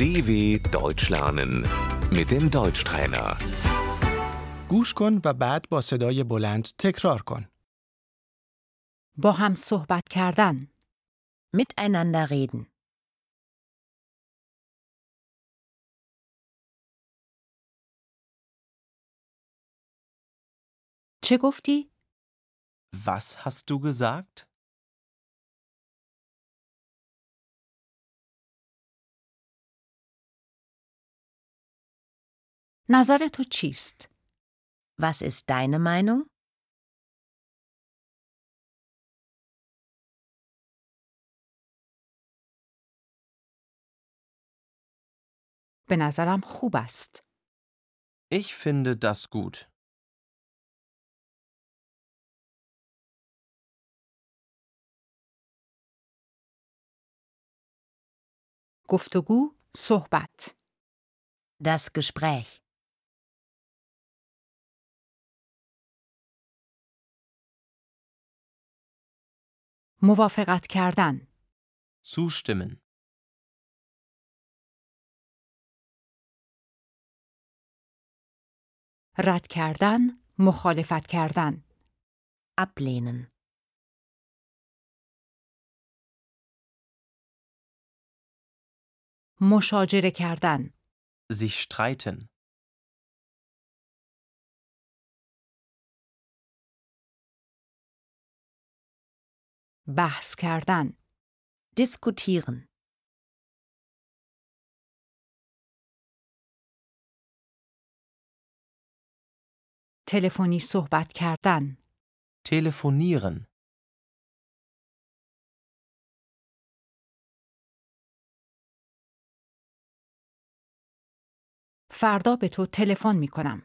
DW Deutsch lernen mit dem Deutschtrainer. گوش کن و بعد با صدای بلند تکرار کن. با هم صحبت کردن Miteinander reden. چه گفتی؟ Was hast du gesagt? نظر تو چیست؟ Was ist deine Meinung? به نظرم خوب است. Ich finde das gut. گفتگو صحبت Das Gespräch. موافقت کردن Zustimmen. رد کردن مخالفت کردن Ablehnen. مشاجره کردن Sich streiten. بحث کردن Diskutieren. تلفنی صحبت کردن Telefonieren. فردا به تو تلفن می کنم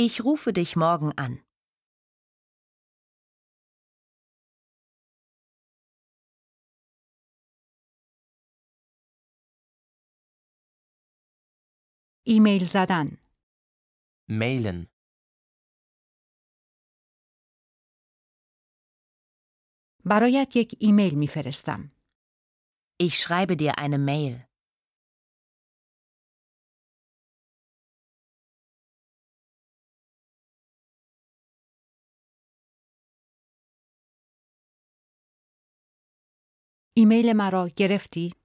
Ich rufe dich morgen an. ایمیل زدن Mailen. برایت یک ایمیل می فرستم Ich schreibe dir eine Mail. ایمیل مرا گرفتی؟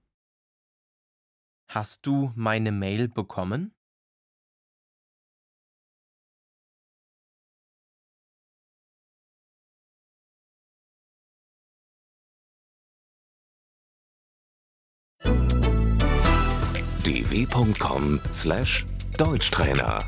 Hast du meine Mail bekommen? dw.com/deutschtrainer